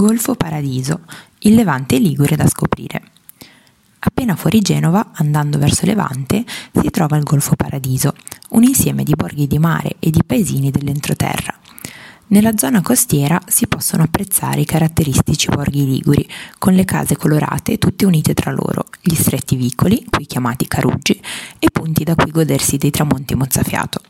Golfo Paradiso, il Levante Ligure da scoprire. Appena fuori Genova, andando verso Levante, si trova il Golfo Paradiso, un insieme di borghi di mare e di paesini dell'entroterra. Nella zona costiera si possono apprezzare i caratteristici borghi liguri, con le case colorate tutte unite tra loro, gli stretti vicoli, qui chiamati caruggi, e punti da cui godersi dei tramonti mozzafiato.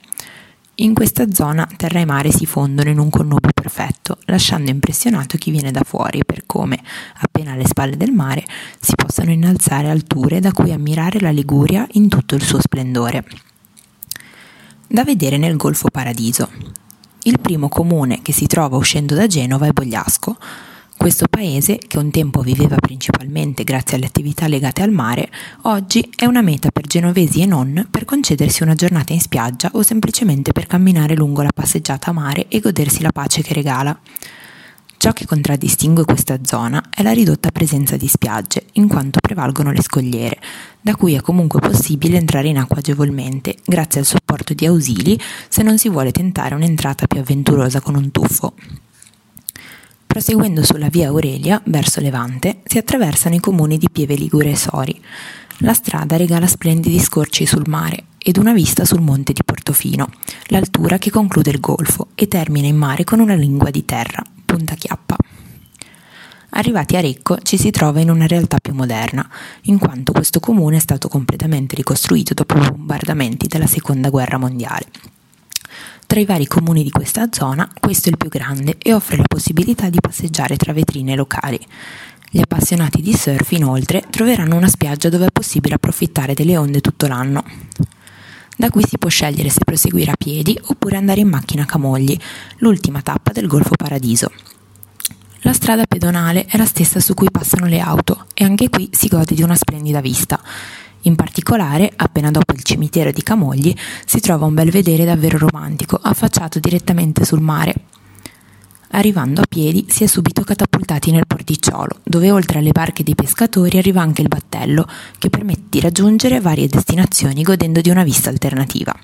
In questa zona terra e mare si fondono in un connubio perfetto, lasciando impressionato chi viene da fuori per come, appena alle spalle del mare, si possano innalzare alture da cui ammirare la Liguria in tutto il suo splendore. Da vedere nel Golfo Paradiso. Il primo comune che si trova uscendo da Genova è Bogliasco, questo paese, che un tempo viveva principalmente grazie alle attività legate al mare, oggi è una meta per genovesi e non per concedersi una giornata in spiaggia o semplicemente per camminare lungo la passeggiata a mare e godersi la pace che regala. Ciò che contraddistingue questa zona è la ridotta presenza di spiagge, in quanto prevalgono le scogliere, da cui è comunque possibile entrare in acqua agevolmente, grazie al supporto di ausili se non si vuole tentare un'entrata più avventurosa con un tuffo. Proseguendo sulla via Aurelia, verso Levante, si attraversano i comuni di Pieve Ligure e Sori. La strada regala splendidi scorci sul mare ed una vista sul monte di Portofino, l'altura che conclude il golfo e termina in mare con una lingua di terra, Punta Chiappa. Arrivati a Recco ci si trova in una realtà più moderna, in quanto questo comune è stato completamente ricostruito dopo i bombardamenti della Seconda Guerra Mondiale. Tra i vari comuni di questa zona, questo è il più grande e offre la possibilità di passeggiare tra vetrine locali. Gli appassionati di surf, inoltre, troveranno una spiaggia dove è possibile approfittare delle onde tutto l'anno. Da qui si può scegliere se proseguire a piedi oppure andare in macchina a Camogli, l'ultima tappa del Golfo Paradiso. La strada pedonale è la stessa su cui passano le auto e anche qui si gode di una splendida vista. In particolare, appena dopo il cimitero di Camogli, si trova un belvedere davvero romantico, affacciato direttamente sul mare. Arrivando a piedi si è subito catapultati nel porticciolo, dove oltre alle barche dei pescatori arriva anche il battello, che permette di raggiungere varie destinazioni godendo di una vista alternativa.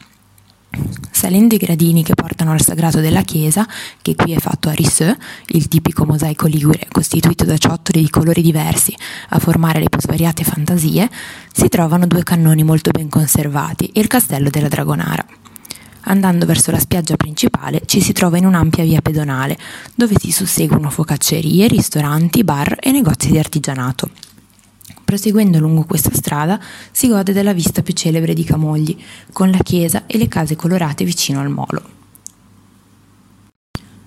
Salendo i gradini che portano al sagrato della chiesa, che qui è fatto a Risseux, il tipico mosaico ligure costituito da ciottoli di colori diversi a formare le più svariate fantasie, si trovano due cannoni molto ben conservati e il castello della Dragonara. Andando verso la spiaggia principale ci si trova in un'ampia via pedonale, dove si susseguono focaccerie, ristoranti, bar e negozi di artigianato. Proseguendo lungo questa strada si gode della vista più celebre di Camogli, con la chiesa e le case colorate vicino al molo.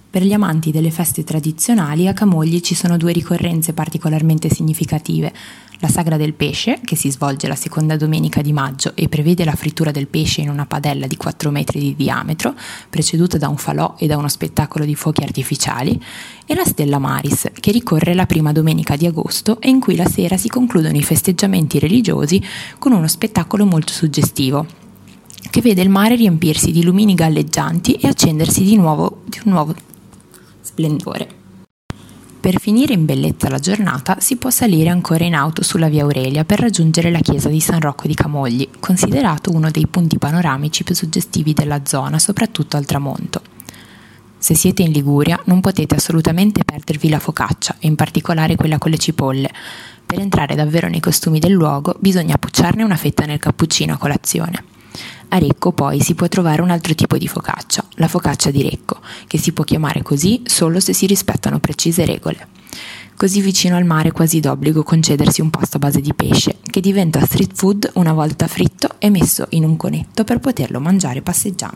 Per gli amanti delle feste tradizionali a Camogli ci sono due ricorrenze particolarmente significative, la Sagra del Pesce, che si svolge la seconda domenica di maggio e prevede la frittura del pesce in una padella di 4 metri di diametro, preceduta da un falò e da uno spettacolo di fuochi artificiali, e la Stella Maris, che ricorre la prima domenica di agosto e in cui la sera si concludono i festeggiamenti religiosi con uno spettacolo molto suggestivo, che vede il mare riempirsi di lumini galleggianti e accendersi di nuovo di un nuovo splendore. Per finire in bellezza la giornata si può salire ancora in auto sulla via Aurelia per raggiungere la chiesa di San Rocco di Camogli, considerato uno dei punti panoramici più suggestivi della zona, soprattutto al tramonto. Se siete in Liguria non potete assolutamente perdervi la focaccia, in particolare quella con le cipolle. Per entrare davvero nei costumi del luogo bisogna pucciarne una fetta nel cappuccino a colazione. A Recco poi si può trovare un altro tipo di focaccia, la focaccia di Recco, che si può chiamare così solo se si rispettano precise regole. Così vicino al mare è quasi d'obbligo concedersi un pasto a base di pesce, che diventa street food una volta fritto e messo in un conetto per poterlo mangiare passeggiando.